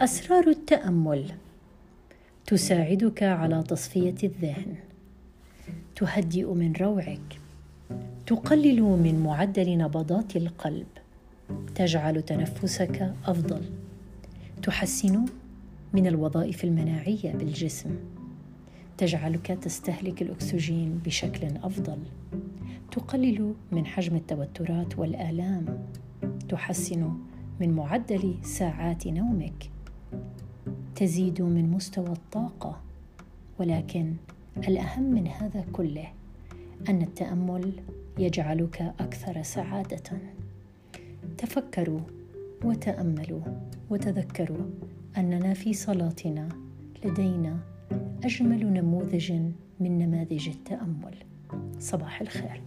أسرار التأمل. تساعدك على تصفية الذهن. تهدئ من روعك. تقلل من معدل نبضات القلب. تجعل تنفسك أفضل. تحسن من الوظائف المناعية بالجسم. تجعلك تستهلك الأكسجين بشكل أفضل. تقلل من حجم التوترات والآلام. تحسن من معدل ساعات نومك. تزيد من مستوى الطاقة ولكن الأهم من هذا كله أن التأمل يجعلك أكثر سعادة. تفكروا وتأملوا وتذكروا أننا في صلاتنا لدينا أجمل نموذج من نماذج التأمل. صباح الخير.